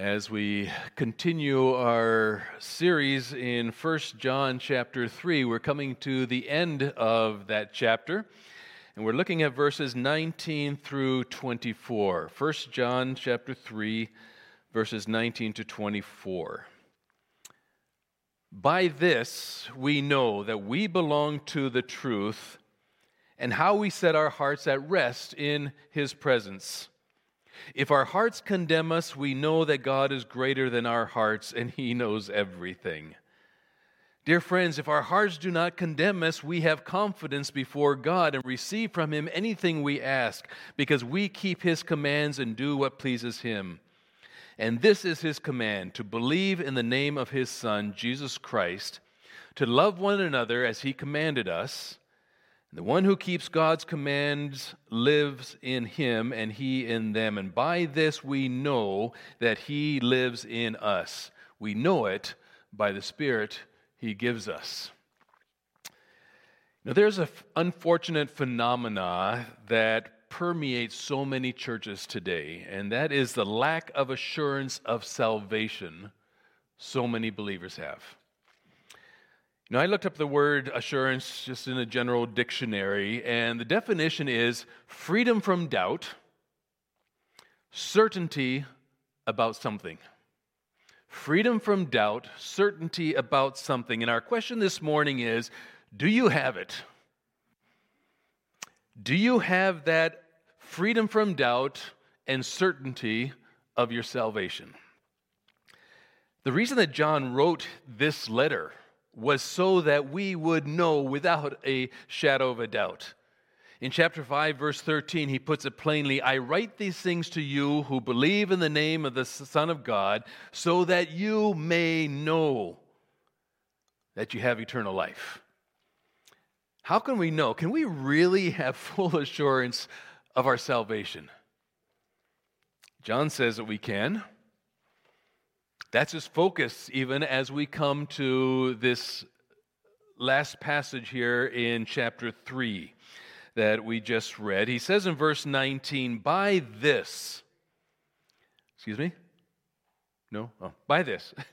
as we continue our series in 1 John chapter 3. We're coming to the end of that chapter, and we're looking at verses 19 through 24. 1 John chapter 3, verses 19 to 24. By this we know that we belong to the truth and how we set our hearts at rest in his presence. If our hearts condemn us, we know that God is greater than our hearts and He knows everything. Dear friends, if our hearts do not condemn us, we have confidence before God and receive from Him anything we ask, because we keep His commands and do what pleases Him. And this is His command to believe in the name of His Son, Jesus Christ, to love one another as He commanded us the one who keeps God's commands lives in him and he in them. And by this we know that he lives in us. We know it by the Spirit he gives us. Now, there's an unfortunate phenomena that permeates so many churches today, and that is the lack of assurance of salvation so many believers have. Now, I looked up the word assurance just in a general dictionary, and the definition is freedom from doubt, certainty about something. Freedom from doubt, certainty about something. And our question this morning is do you have it? Do you have that freedom from doubt and certainty of your salvation? The reason that John wrote this letter was so that we would know without a shadow of a doubt. In chapter 5, verse 13, he puts it plainly I write these things to you who believe in the name of the Son of God, so that you may know that you have eternal life. How can we know? Can we really have full assurance of our salvation? John says that we can. That's his focus, even as we come to this last passage here in chapter 3 that we just read. He says in verse 19, By this, excuse me? No? Oh, by this.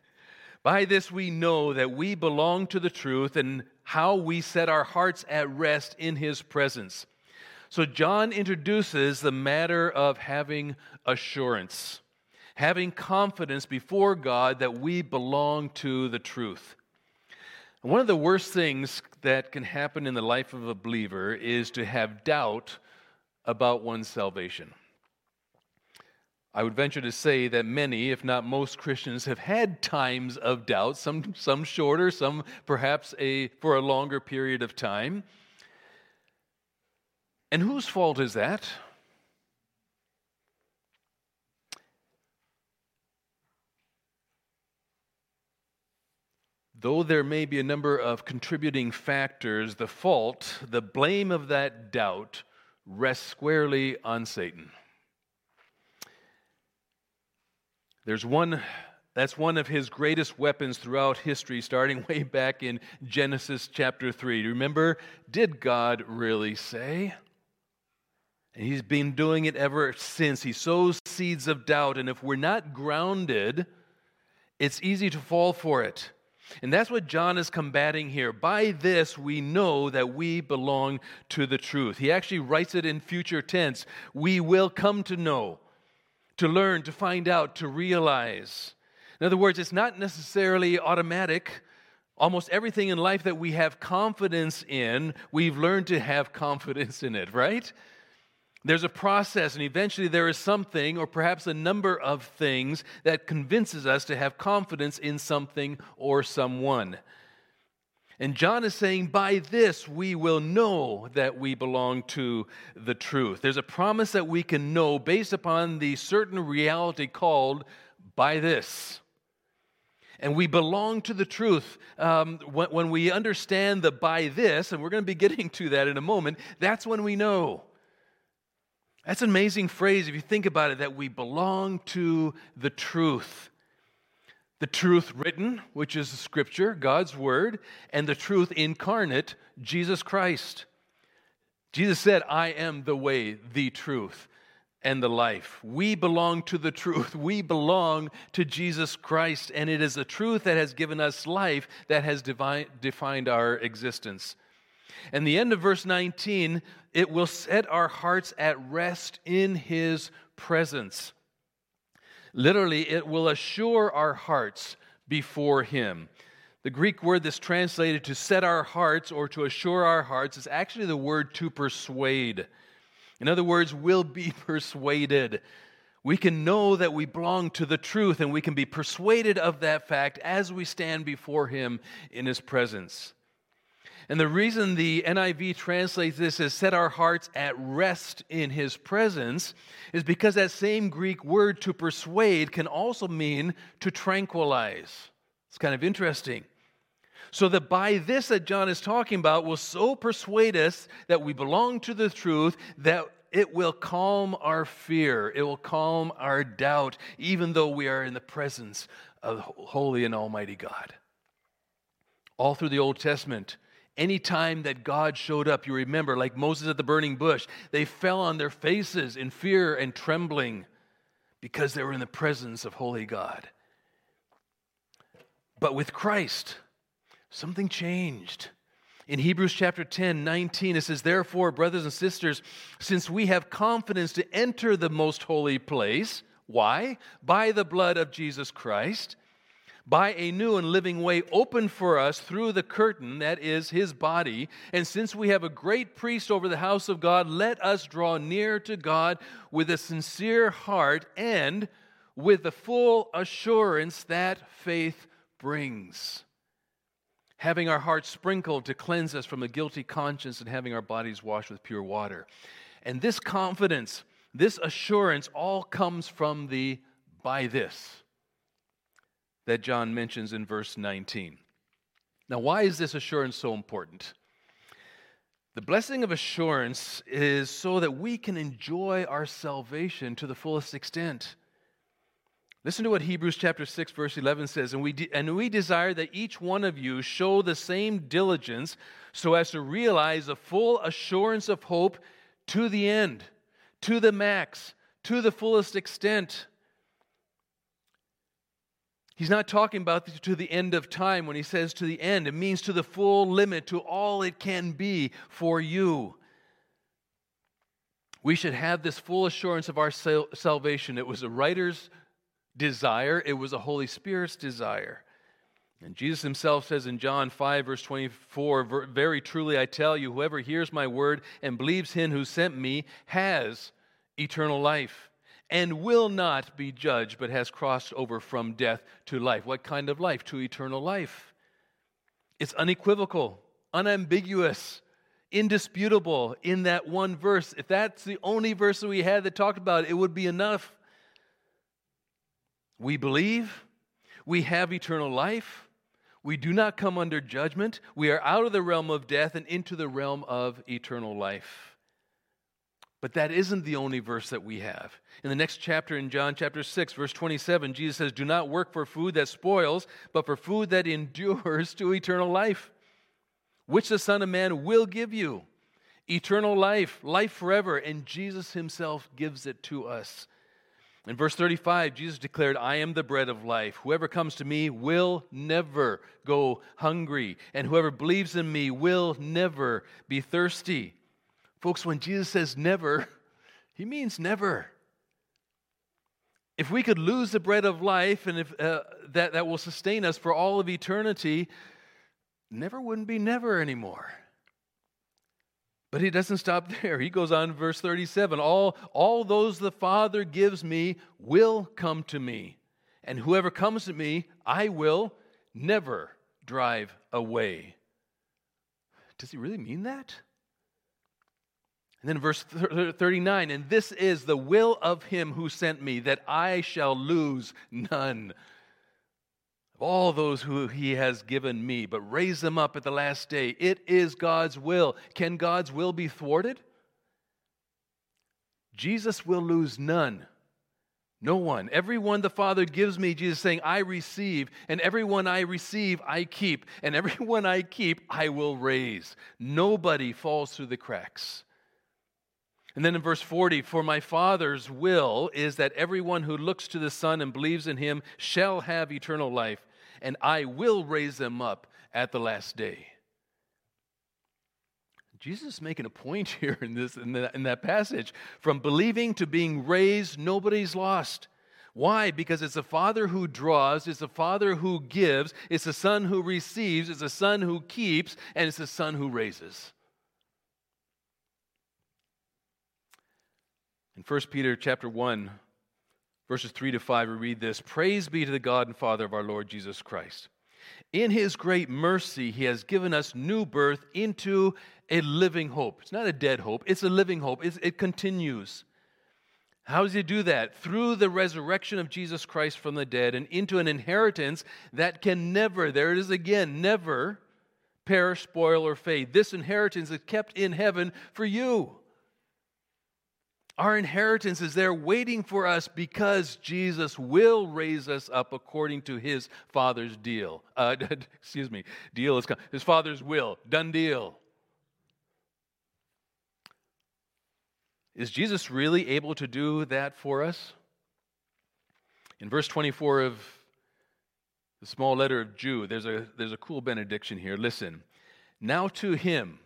By this we know that we belong to the truth and how we set our hearts at rest in his presence. So, John introduces the matter of having assurance having confidence before God that we belong to the truth. One of the worst things that can happen in the life of a believer is to have doubt about one's salvation. I would venture to say that many, if not most Christians, have had times of doubt, some, some shorter, some perhaps a, for a longer period of time. And whose fault is that? Though there may be a number of contributing factors, the fault, the blame of that doubt rests squarely on Satan. There's one that's one of his greatest weapons throughout history, starting way back in Genesis chapter 3. Remember, did God really say? And he's been doing it ever since. He sows seeds of doubt, and if we're not grounded, it's easy to fall for it. And that's what John is combating here. By this, we know that we belong to the truth. He actually writes it in future tense. We will come to know, to learn, to find out, to realize. In other words, it's not necessarily automatic. Almost everything in life that we have confidence in, we've learned to have confidence in it, right? There's a process, and eventually there is something, or perhaps a number of things, that convinces us to have confidence in something or someone. And John is saying, by this we will know that we belong to the truth. There's a promise that we can know based upon the certain reality called by this. And we belong to the truth. Um, when, when we understand the by this, and we're going to be getting to that in a moment, that's when we know. That's an amazing phrase if you think about it that we belong to the truth. The truth written, which is the scripture, God's word, and the truth incarnate, Jesus Christ. Jesus said, I am the way, the truth. and the life. We belong to the truth. We belong to Jesus Christ, and it is the truth that has given us life that has divine, defined our existence. And the end of verse 19, it will set our hearts at rest in His presence. Literally, it will assure our hearts before Him. The Greek word that's translated to set our hearts or to assure our hearts is actually the word to persuade. In other words, we'll be persuaded. We can know that we belong to the truth and we can be persuaded of that fact as we stand before Him in His presence. And the reason the NIV translates this as set our hearts at rest in His presence is because that same Greek word to persuade can also mean to tranquilize. It's kind of interesting. So that by this that John is talking about will so persuade us that we belong to the truth that it will calm our fear, it will calm our doubt, even though we are in the presence of holy and almighty God. All through the Old Testament, any time that God showed up, you remember, like Moses at the burning bush, they fell on their faces in fear and trembling because they were in the presence of holy God. But with Christ, something changed. In Hebrews chapter 10, 19, it says, Therefore, brothers and sisters, since we have confidence to enter the most holy place, why? By the blood of Jesus Christ, by a new and living way opened for us through the curtain that is his body. And since we have a great priest over the house of God, let us draw near to God with a sincere heart and with the full assurance that faith brings having our hearts sprinkled to cleanse us from a guilty conscience, and having our bodies washed with pure water. And this confidence, this assurance, all comes from the by this that John mentions in verse 19. Now, why is this assurance so important? The blessing of assurance is so that we can enjoy our salvation to the fullest extent. Listen to what Hebrews chapter 6 verse 11 says, and we de- and we desire that each one of you show the same diligence so as to realize the full assurance of hope to the end, to the max, to the fullest extent. He's not talking about the, to the end of time when he says to the end. It means to the full limit, to all it can be for you. We should have this full assurance of our sal- salvation. It was a writer's desire, it was a Holy Spirit's desire. And Jesus himself says in John 5, verse 24, Very truly I tell you, whoever hears my word and believes him who sent me has eternal life and will not be judged, but has crossed over from death to life. What kind of life? To eternal life. It's unequivocal, unambiguous, indisputable in that one verse. If that's the only verse that we had that talked about it, it would be enough. We believe, we have eternal life, we do not come under judgment, we are out of the realm of death and into the realm of eternal life. But that isn't the only verse that we have. In the next chapter, in John chapter 6, verse 27, Jesus says, Do not work for food that spoils, but for food that endures to eternal life, which the Son of Man will give you. Eternal life, life forever, and Jesus Himself gives it to us. In verse 35, Jesus declared, I am the bread of life. Whoever comes to me will never go hungry, and whoever believes in me will never be thirsty. Folks, when Jesus says never, he means never. If we could lose the bread of life and if, uh, that, that will sustain us for all of eternity, never wouldn't be never anymore. But he doesn't stop there. He goes on, verse 37 all, all those the Father gives me will come to me, and whoever comes to me, I will never drive away. Does he really mean that? And then verse 39 and this is the will of him who sent me, that I shall lose none of all those who he has given me, but raise them up at the last day. It is God's will. Can God's will be thwarted? Jesus will lose none. No one. Everyone the Father gives me, Jesus saying, I receive, and everyone I receive, I keep, and everyone I keep, I will raise. Nobody falls through the cracks. And then in verse 40, for my Father's will is that everyone who looks to the Son and believes in him shall have eternal life, and I will raise them up at the last day. Jesus is making a point here in, this, in, the, in that passage. From believing to being raised, nobody's lost. Why? Because it's a father who draws, it's a father who gives, it's a son who receives, it's a son who keeps, and it's a son who raises. In 1 Peter chapter 1, verses 3 to 5, we read this Praise be to the God and Father of our Lord Jesus Christ. In his great mercy, he has given us new birth into a living hope. It's not a dead hope, it's a living hope. It's, it continues. How does he do that? Through the resurrection of Jesus Christ from the dead and into an inheritance that can never, there it is again, never perish, spoil, or fade. This inheritance is kept in heaven for you. Our inheritance is there waiting for us because Jesus will raise us up according to his Father's deal. Uh, excuse me, deal is his Father's will. Done deal. Is Jesus really able to do that for us? In verse 24 of the small letter of Jude, there's a, there's a cool benediction here. Listen. Now to him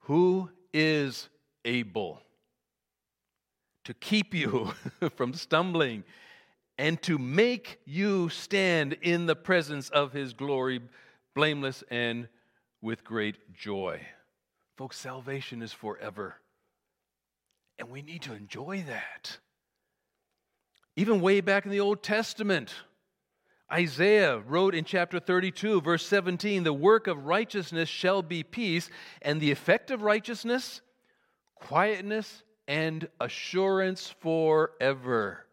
who is able to keep you from stumbling and to make you stand in the presence of his glory, blameless and with great joy. Folks, salvation is forever. And we need to enjoy that. Even way back in the Old Testament, Isaiah wrote in chapter 32, verse 17, the work of righteousness shall be peace, and the effect of righteousness, quietness and assurance forever.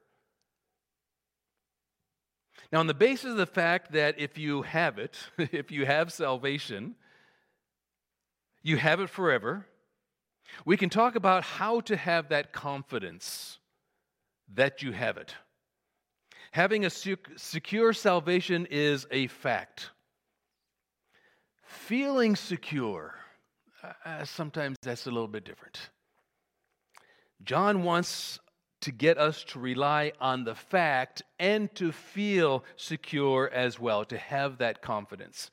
Now, on the basis of the fact that if you have it, if you have salvation, you have it forever, we can talk about how to have that confidence that you have it. Having a secure salvation is a fact. Feeling secure, uh, sometimes that's a little bit different. John wants to get us to rely on the fact and to feel secure as well, to have that confidence.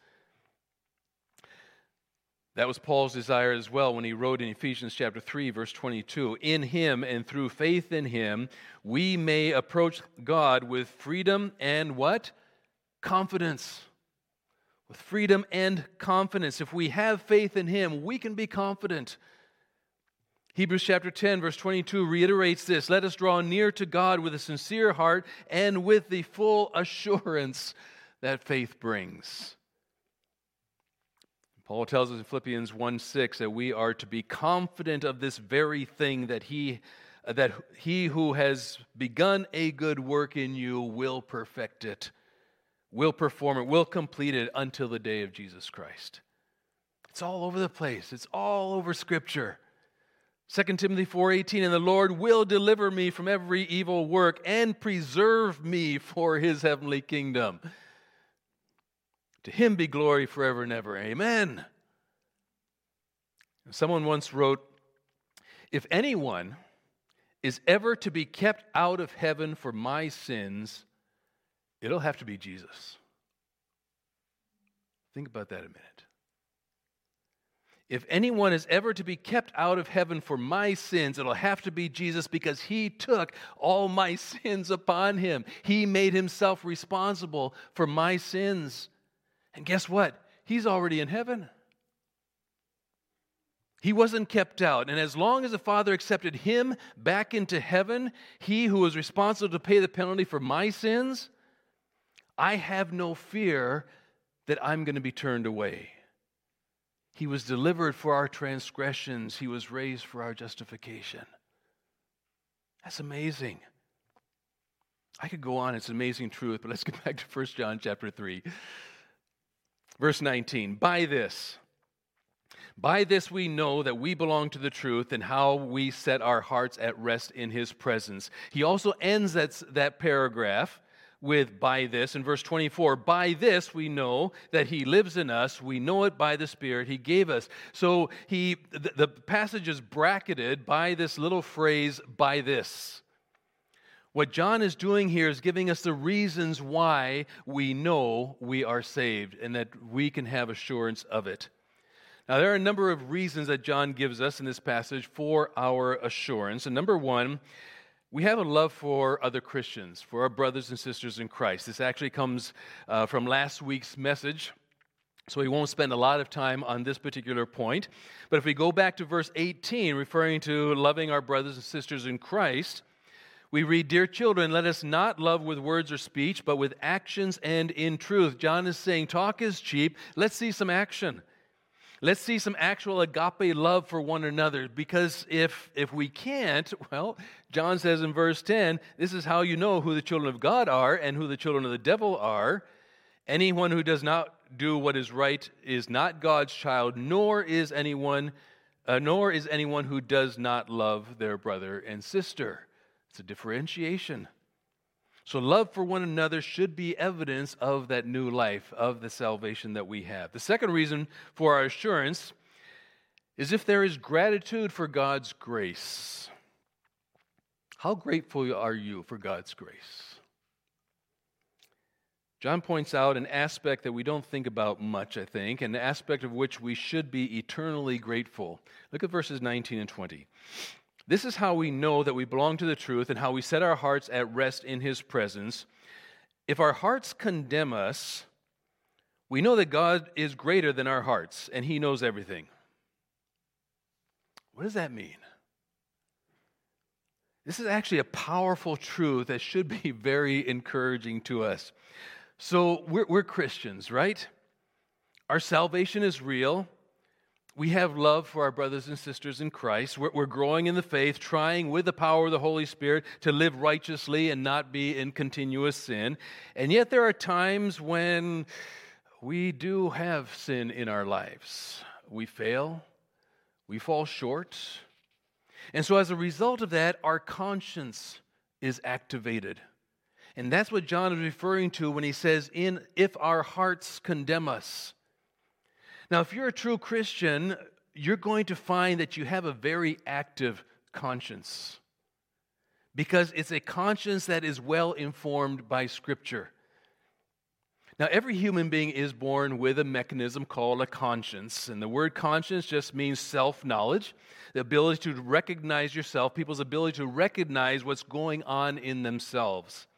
That was Paul's desire as well when he wrote in Ephesians chapter 3 verse 22, in him and through faith in him we may approach God with freedom and what? Confidence. With freedom and confidence. If we have faith in him, we can be confident Hebrews chapter 10, verse 22 reiterates this Let us draw near to God with a sincere heart and with the full assurance that faith brings. Paul tells us in Philippians 1 6 that we are to be confident of this very thing that he, that he who has begun a good work in you will perfect it, will perform it, will complete it until the day of Jesus Christ. It's all over the place, it's all over Scripture. 2 Timothy 4:18 and the Lord will deliver me from every evil work and preserve me for his heavenly kingdom. To him be glory forever and ever. Amen. Someone once wrote if anyone is ever to be kept out of heaven for my sins, it'll have to be Jesus. Think about that a minute. If anyone is ever to be kept out of heaven for my sins, it'll have to be Jesus because he took all my sins upon him. He made himself responsible for my sins. And guess what? He's already in heaven. He wasn't kept out. And as long as the Father accepted him back into heaven, he who was responsible to pay the penalty for my sins, I have no fear that I'm going to be turned away. He was delivered for our transgressions, He was raised for our justification. That's amazing. I could go on, it's amazing truth, but let's get back to 1 John chapter 3. Verse 19. By this, by this we know that we belong to the truth and how we set our hearts at rest in his presence. He also ends that, that paragraph with by this in verse 24 by this we know that he lives in us we know it by the spirit he gave us so he the, the passage is bracketed by this little phrase by this what John is doing here is giving us the reasons why we know we are saved and that we can have assurance of it. Now, there are a number of reasons that John gives us in this passage for our assurance. And number one, we have a love for other Christians, for our brothers and sisters in Christ. This actually comes uh, from last week's message, so we won't spend a lot of time on this particular point. But if we go back to verse 18, referring to loving our brothers and sisters in Christ, we read, Dear children, let us not love with words or speech, but with actions and in truth. John is saying, Talk is cheap. Let's see some action. Let's see some actual agape love for one another because if if we can't, well, John says in verse 10, this is how you know who the children of God are and who the children of the devil are. Anyone who does not do what is right is not God's child, nor is anyone uh, nor is anyone who does not love their brother and sister. It's a differentiation. So, love for one another should be evidence of that new life, of the salvation that we have. The second reason for our assurance is if there is gratitude for God's grace. How grateful are you for God's grace? John points out an aspect that we don't think about much, I think, an aspect of which we should be eternally grateful. Look at verses 19 and 20. This is how we know that we belong to the truth and how we set our hearts at rest in His presence. If our hearts condemn us, we know that God is greater than our hearts and He knows everything. What does that mean? This is actually a powerful truth that should be very encouraging to us. So, we're, we're Christians, right? Our salvation is real we have love for our brothers and sisters in Christ. We're, we're, growing in the faith, trying with the power of the Holy Spirit to live righteously and not be in continuous sin. And yet, there are times when we do have sin in our lives. We fail, we fall short. And so, as a result of that, our conscience is activated. And that's what John is referring to when he says, in, If our hearts condemn us. Now, if you're a true Christian, you're going to find that you have a very active conscience because it's a conscience that is well informed by Scripture. Now, every human being is born with a mechanism called a conscience. And the word conscience just means self knowledge, the ability to recognize yourself, people's ability to recognize what's going on in themselves.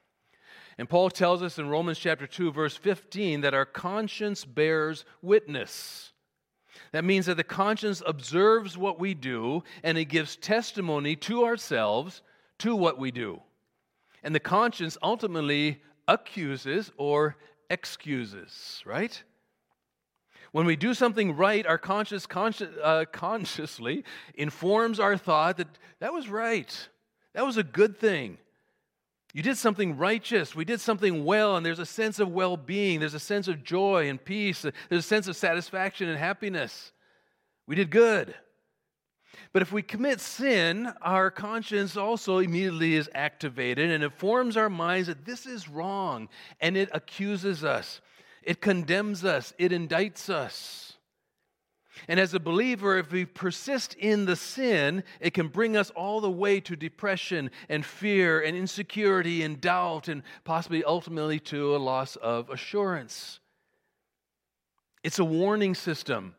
And Paul tells us in Romans chapter 2, verse 15, that our conscience bears witness. That means that the conscience observes what we do and it gives testimony to ourselves to what we do. And the conscience ultimately accuses or excuses, right? When we do something right, our conscience consci- uh, consciously informs our thought that that was right. That was a good thing. You did something righteous. We did something well, and there's a sense of well being. There's a sense of joy and peace. There's a sense of satisfaction and happiness. We did good. But if we commit sin, our conscience also immediately is activated and it forms our minds that this is wrong and it accuses us, it condemns us, it indicts us. And as a believer, if we persist in the sin, it can bring us all the way to depression and fear and insecurity and doubt and possibly ultimately to a loss of assurance. It's a warning system.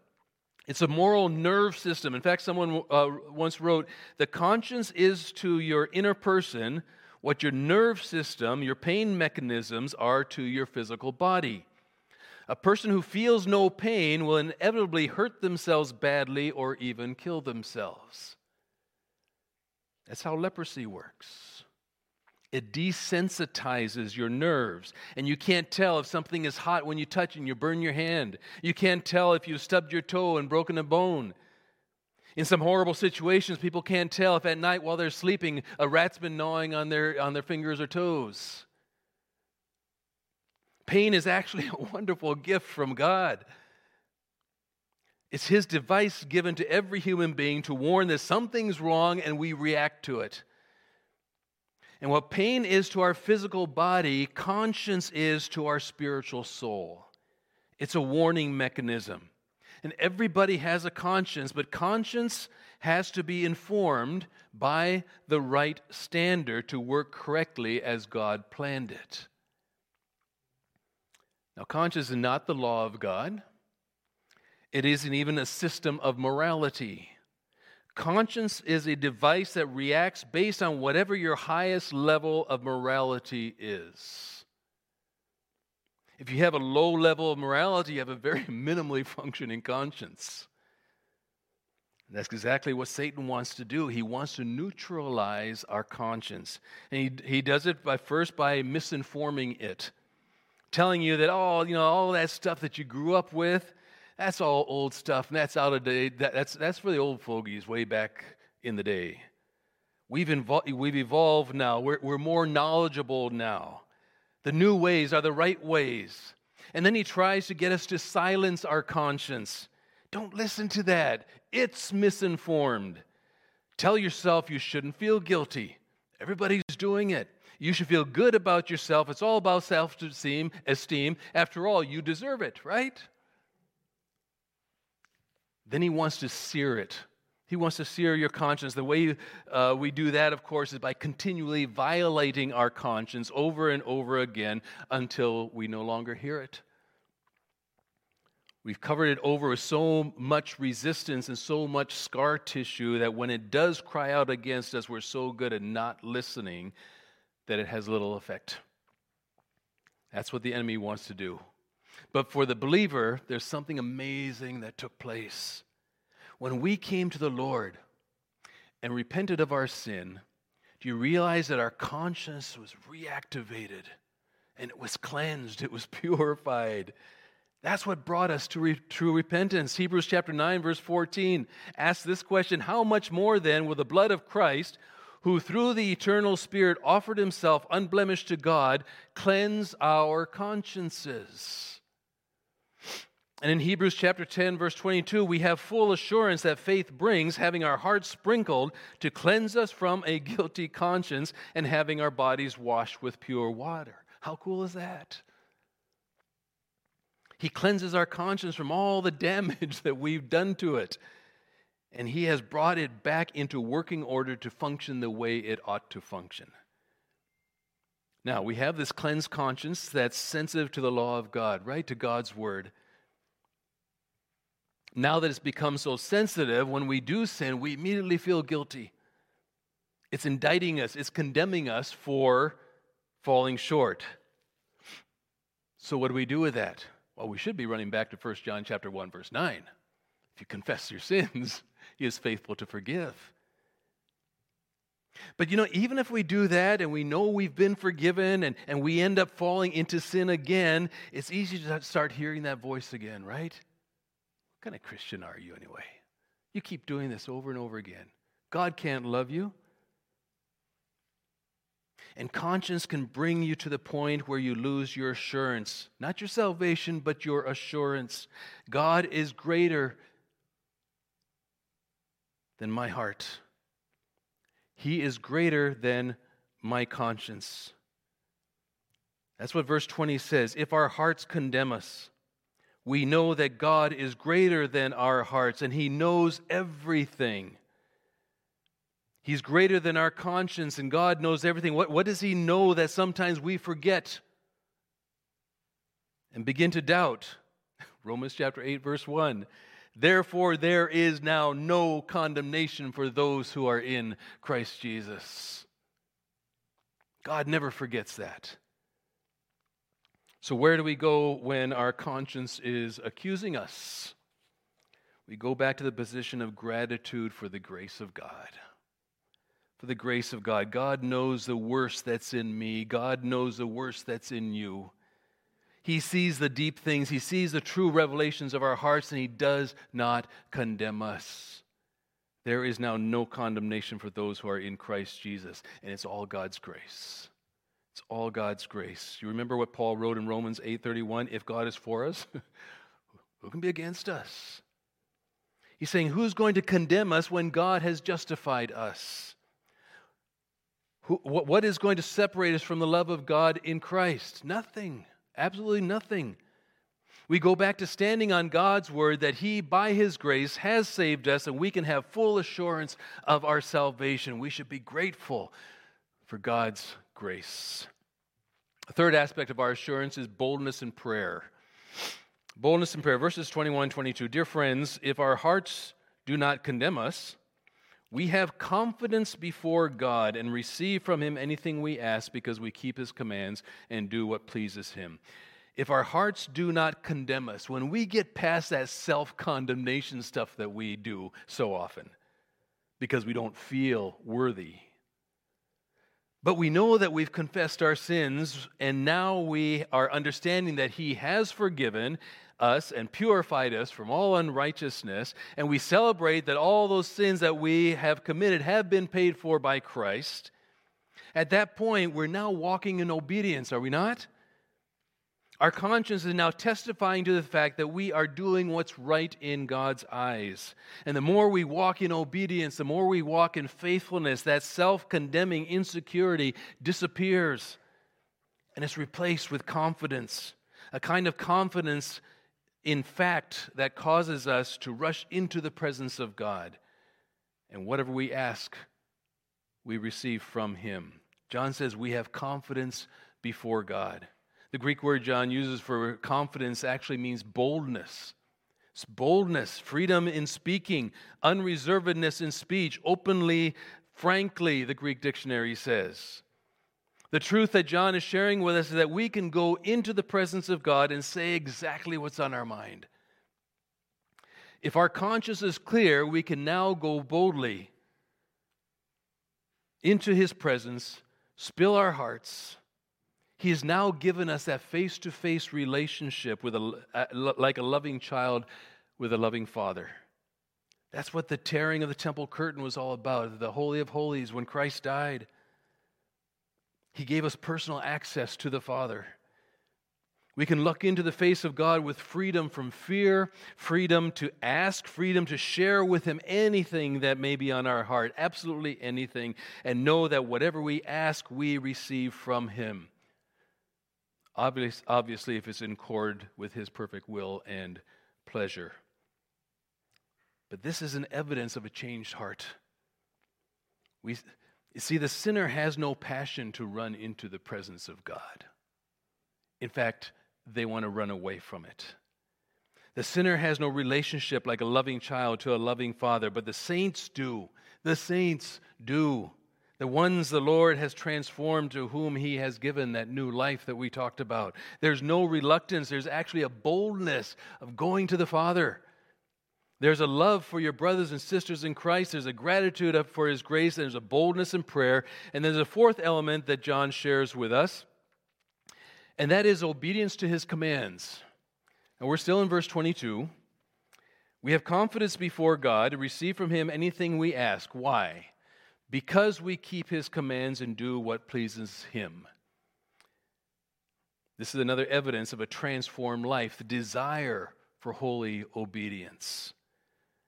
It's a moral nerve system. In fact, someone uh, once wrote The conscience is to your inner person what your nerve system, your pain mechanisms are to your physical body. A person who feels no pain will inevitably hurt themselves badly or even kill themselves. That's how leprosy works. It desensitizes your nerves, and you can't tell if something is hot when you touch and you burn your hand. You can't tell if you've stubbed your toe and broken a bone. In some horrible situations, people can't tell if at night while they're sleeping, a rat's been gnawing on their, on their fingers or toes. Pain is actually a wonderful gift from God. It's His device given to every human being to warn that something's wrong and we react to it. And what pain is to our physical body, conscience is to our spiritual soul. It's a warning mechanism. And everybody has a conscience, but conscience has to be informed by the right standard to work correctly as God planned it. Now, conscience is not the law of God, it isn't even a system of morality. Conscience is a device that reacts based on whatever your highest level of morality is. If you have a low level of morality, you have a very minimally functioning conscience. And that's exactly what Satan wants to do. He wants to neutralize our conscience. And he, he does it by first by misinforming it, telling you that, oh, you know, all that stuff that you grew up with, that's all old stuff, and that's out of date. That, that's, that's for the old fogies way back in the day. We've, invo- we've evolved now, we're, we're more knowledgeable now. The new ways are the right ways. And then he tries to get us to silence our conscience. Don't listen to that, it's misinformed. Tell yourself you shouldn't feel guilty. Everybody's doing it. You should feel good about yourself. It's all about self esteem. After all, you deserve it, right? Then he wants to sear it. He wants to sear your conscience. The way uh, we do that, of course, is by continually violating our conscience over and over again until we no longer hear it. We've covered it over with so much resistance and so much scar tissue that when it does cry out against us, we're so good at not listening that it has little effect. That's what the enemy wants to do. But for the believer, there's something amazing that took place. When we came to the Lord and repented of our sin, do you realize that our conscience was reactivated and it was cleansed, it was purified? That's what brought us to re- true repentance. Hebrews chapter 9, verse 14 asks this question How much more then will the blood of Christ, who through the eternal Spirit offered himself unblemished to God, cleanse our consciences? And in Hebrews chapter 10, verse 22, we have full assurance that faith brings, having our hearts sprinkled to cleanse us from a guilty conscience and having our bodies washed with pure water. How cool is that? He cleanses our conscience from all the damage that we've done to it. And He has brought it back into working order to function the way it ought to function. Now, we have this cleansed conscience that's sensitive to the law of God, right? To God's word. Now that it's become so sensitive, when we do sin, we immediately feel guilty. It's indicting us, it's condemning us for falling short. So what do we do with that? Well, we should be running back to 1 John chapter 1 verse 9. If you confess your sins, he is faithful to forgive. But you know, even if we do that and we know we've been forgiven and, and we end up falling into sin again, it's easy to start hearing that voice again, right? What kind of Christian are you anyway? You keep doing this over and over again. God can't love you. And conscience can bring you to the point where you lose your assurance. Not your salvation, but your assurance. God is greater than my heart, He is greater than my conscience. That's what verse 20 says. If our hearts condemn us, we know that God is greater than our hearts and He knows everything. He's greater than our conscience and God knows everything. What, what does He know that sometimes we forget and begin to doubt? Romans chapter 8, verse 1. Therefore, there is now no condemnation for those who are in Christ Jesus. God never forgets that. So, where do we go when our conscience is accusing us? We go back to the position of gratitude for the grace of God. For the grace of God. God knows the worst that's in me, God knows the worst that's in you. He sees the deep things, He sees the true revelations of our hearts, and He does not condemn us. There is now no condemnation for those who are in Christ Jesus, and it's all God's grace. It's all God's grace. You remember what Paul wrote in Romans 8:31, if God is for us, who can be against us? He's saying, who's going to condemn us when God has justified us? Who, what is going to separate us from the love of God in Christ? Nothing. Absolutely nothing. We go back to standing on God's word that He, by His grace, has saved us, and we can have full assurance of our salvation. We should be grateful for God's grace. A third aspect of our assurance is boldness in prayer. Boldness in prayer. Verses 21 22. Dear friends, if our hearts do not condemn us, we have confidence before God and receive from Him anything we ask because we keep His commands and do what pleases Him. If our hearts do not condemn us, when we get past that self condemnation stuff that we do so often because we don't feel worthy, but we know that we've confessed our sins and now we are understanding that He has forgiven us and purified us from all unrighteousness, and we celebrate that all those sins that we have committed have been paid for by Christ, at that point, we're now walking in obedience, are we not? Our conscience is now testifying to the fact that we are doing what's right in God's eyes. And the more we walk in obedience, the more we walk in faithfulness, that self condemning insecurity disappears and it's replaced with confidence, a kind of confidence in fact, that causes us to rush into the presence of God. And whatever we ask, we receive from Him. John says we have confidence before God. The Greek word John uses for confidence actually means boldness. It's boldness, freedom in speaking, unreservedness in speech, openly, frankly, the Greek dictionary says. The truth that John is sharing with us is that we can go into the presence of God and say exactly what's on our mind. If our conscience is clear, we can now go boldly into his presence, spill our hearts. He has now given us that face to face relationship with a, like a loving child with a loving father. That's what the tearing of the temple curtain was all about, the Holy of Holies when Christ died. He gave us personal access to the Father. We can look into the face of God with freedom from fear, freedom to ask, freedom to share with Him anything that may be on our heart, absolutely anything, and know that whatever we ask, we receive from Him. Obviously, if it's in accord with His perfect will and pleasure. But this is an evidence of a changed heart. We, you see, the sinner has no passion to run into the presence of God. In fact, they want to run away from it. The sinner has no relationship like a loving child to a loving father, but the saints do. The saints do. The ones the Lord has transformed to whom He has given that new life that we talked about. There's no reluctance, there's actually a boldness of going to the Father. There's a love for your brothers and sisters in Christ. There's a gratitude for His grace. There's a boldness in prayer. And there's a fourth element that John shares with us, and that is obedience to His commands. And we're still in verse 22. We have confidence before God to receive from Him anything we ask. Why? Because we keep His commands and do what pleases Him. This is another evidence of a transformed life, the desire for holy obedience.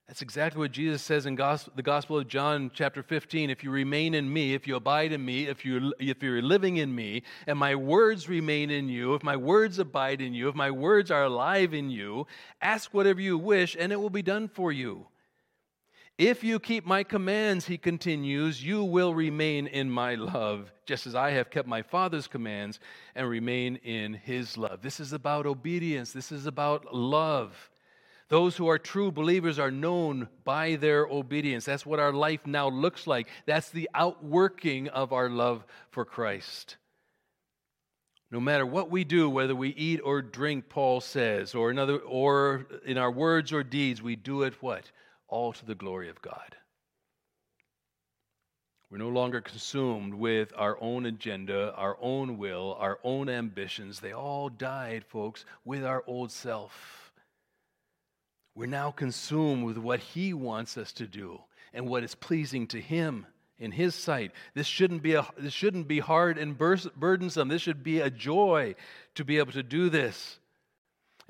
That's exactly what Jesus says in gospel, the Gospel of John, chapter 15. If you remain in me, if you abide in me, if, you, if you're living in me, and my words remain in you, if my words abide in you, if my words are alive in you, ask whatever you wish, and it will be done for you. If you keep my commands, he continues, you will remain in my love, just as I have kept my Father's commands and remain in his love. This is about obedience, this is about love. Those who are true believers are known by their obedience. That's what our life now looks like. That's the outworking of our love for Christ. No matter what we do, whether we eat or drink, Paul says, or in, other, or in our words or deeds, we do it what? All to the glory of God. We're no longer consumed with our own agenda, our own will, our own ambitions. They all died, folks, with our old self. We're now consumed with what He wants us to do and what is pleasing to Him in His sight. This shouldn't be, a, this shouldn't be hard and burdensome. This should be a joy to be able to do this.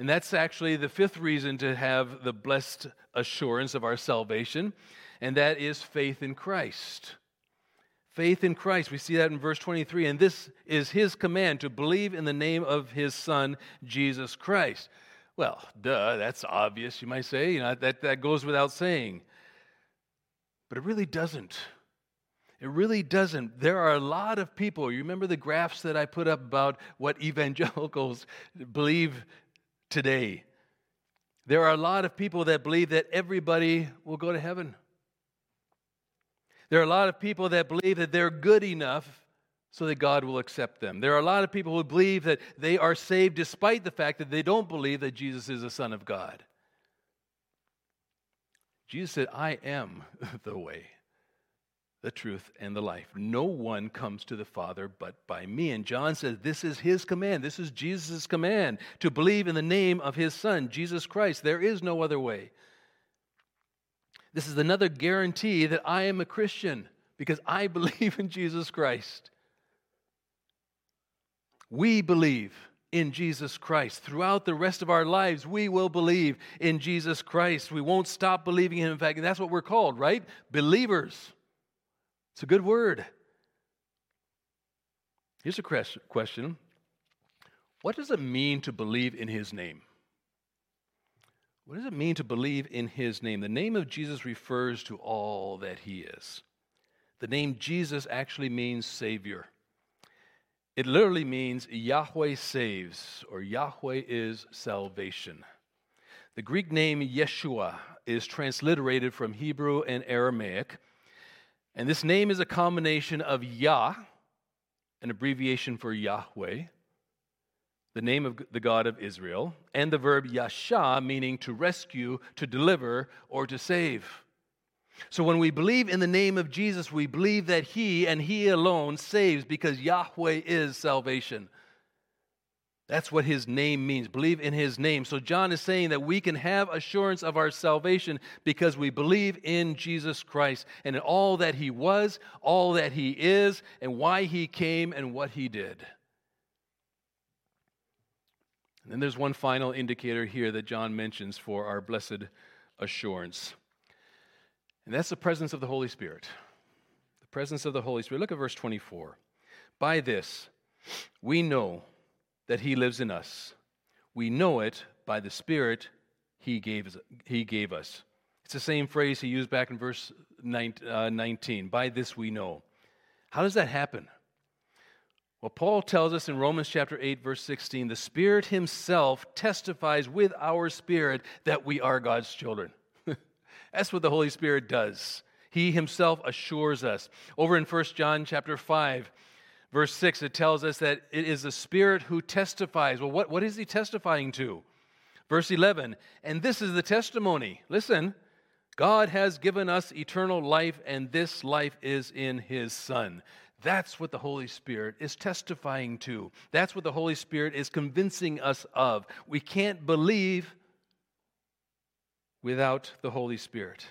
And that's actually the fifth reason to have the blessed assurance of our salvation, and that is faith in Christ. faith in Christ. We see that in verse 23. And this is his command to believe in the name of his son, Jesus Christ. Well, duh, that's obvious, you might say. You know, that, that goes without saying. But it really doesn't. It really doesn't. There are a lot of people. You remember the graphs that I put up about what evangelicals believe today? There are a lot of people that believe that everybody will go to heaven. There are a lot of people that believe that they're good enough so that God will accept them. There are a lot of people who believe that they are saved despite the fact that they don't believe that Jesus is the Son of God. Jesus said, I am the way, the truth, and the life. No one comes to the Father but by me. And John says, This is his command. This is Jesus' command to believe in the name of his Son, Jesus Christ. There is no other way. This is another guarantee that I am a Christian because I believe in Jesus Christ. We believe in Jesus Christ. Throughout the rest of our lives, we will believe in Jesus Christ. We won't stop believing in Him. In fact, that's what we're called, right? Believers. It's a good word. Here's a question What does it mean to believe in His name? What does it mean to believe in His name? The name of Jesus refers to all that He is. The name Jesus actually means Savior. It literally means Yahweh saves, or Yahweh is salvation. The Greek name Yeshua is transliterated from Hebrew and Aramaic, and this name is a combination of Yah, an abbreviation for Yahweh, the name of the God of Israel, and the verb yasha, meaning to rescue, to deliver, or to save. So when we believe in the name of Jesus, we believe that He and He alone saves because Yahweh is salvation. That's what His name means. Believe in His name. So John is saying that we can have assurance of our salvation because we believe in Jesus Christ and in all that He was, all that He is, and why He came and what He did. And then there's one final indicator here that John mentions for our blessed assurance. And that's the presence of the Holy Spirit. The presence of the Holy Spirit. Look at verse 24. By this, we know that He lives in us. We know it by the Spirit He gave, he gave us. It's the same phrase He used back in verse uh, 19. By this we know. How does that happen? Well, Paul tells us in Romans chapter 8, verse 16, the Spirit Himself testifies with our spirit that we are God's children. That's what the Holy Spirit does. He himself assures us. Over in 1 John chapter 5, verse 6, it tells us that it is the Spirit who testifies. Well, what, what is he testifying to? Verse 11, and this is the testimony. Listen, God has given us eternal life, and this life is in his Son. That's what the Holy Spirit is testifying to. That's what the Holy Spirit is convincing us of. We can't believe without the Holy Spirit.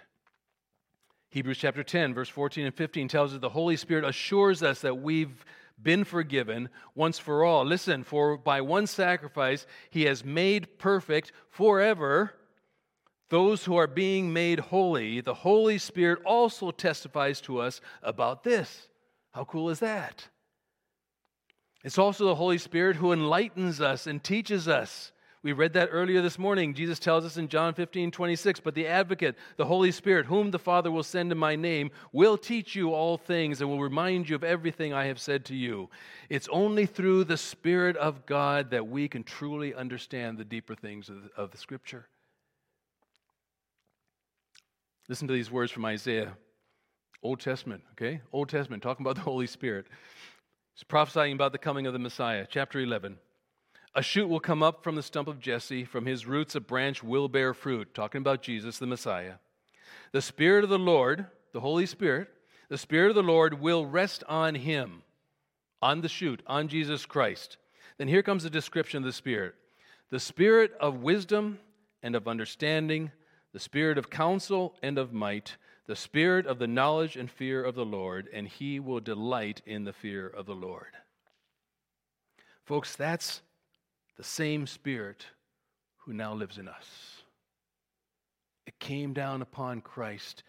Hebrews chapter 10, verse 14 and 15 tells us the Holy Spirit assures us that we've been forgiven once for all. Listen, for by one sacrifice he has made perfect forever those who are being made holy. The Holy Spirit also testifies to us about this. How cool is that? It's also the Holy Spirit who enlightens us and teaches us we read that earlier this morning. Jesus tells us in John 15, 26, but the advocate, the Holy Spirit, whom the Father will send in my name, will teach you all things and will remind you of everything I have said to you. It's only through the Spirit of God that we can truly understand the deeper things of the, of the Scripture. Listen to these words from Isaiah, Old Testament, okay? Old Testament, talking about the Holy Spirit. He's prophesying about the coming of the Messiah, chapter 11. A shoot will come up from the stump of Jesse. From his roots, a branch will bear fruit. Talking about Jesus, the Messiah. The Spirit of the Lord, the Holy Spirit, the Spirit of the Lord will rest on him, on the shoot, on Jesus Christ. Then here comes the description of the Spirit the Spirit of wisdom and of understanding, the Spirit of counsel and of might, the Spirit of the knowledge and fear of the Lord, and he will delight in the fear of the Lord. Folks, that's the same Spirit who now lives in us. It came down upon Christ.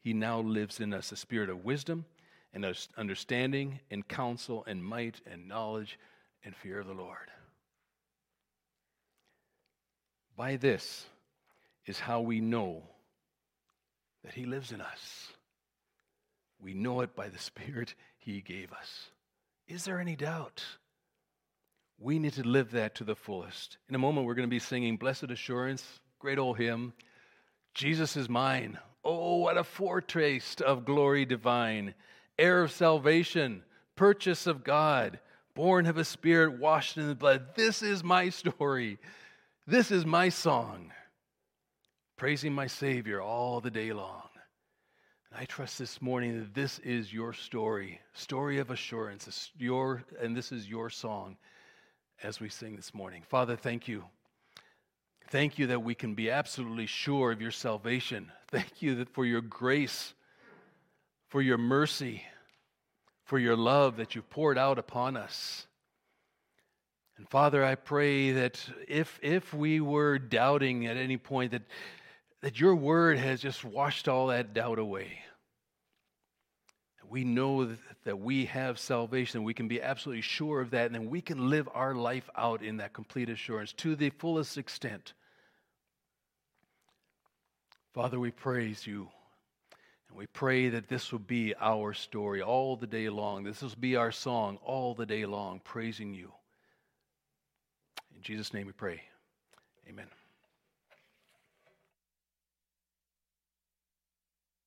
He now lives in us a spirit of wisdom and understanding and counsel and might and knowledge and fear of the Lord. By this is how we know that He lives in us. We know it by the Spirit He gave us. Is there any doubt? We need to live that to the fullest. In a moment, we're going to be singing Blessed Assurance, great old hymn. Jesus is mine. Oh, what a foretaste of glory divine, heir of salvation, purchase of God, born of a spirit, washed in the blood. This is my story. This is my song, praising my Savior all the day long. And I trust this morning that this is your story, story of assurance, your, and this is your song as we sing this morning. Father, thank you. Thank you that we can be absolutely sure of your salvation. Thank you that for your grace, for your mercy, for your love that you've poured out upon us. And Father, I pray that if, if we were doubting at any point, that, that your word has just washed all that doubt away. We know that, we have salvation. We can be absolutely sure of that, and then we can live our life out in that complete assurance to the fullest extent. Father, we praise you. And we pray that this will be our story all the day long. This will be our song all the day long, praising you. In Jesus' name we pray. Amen.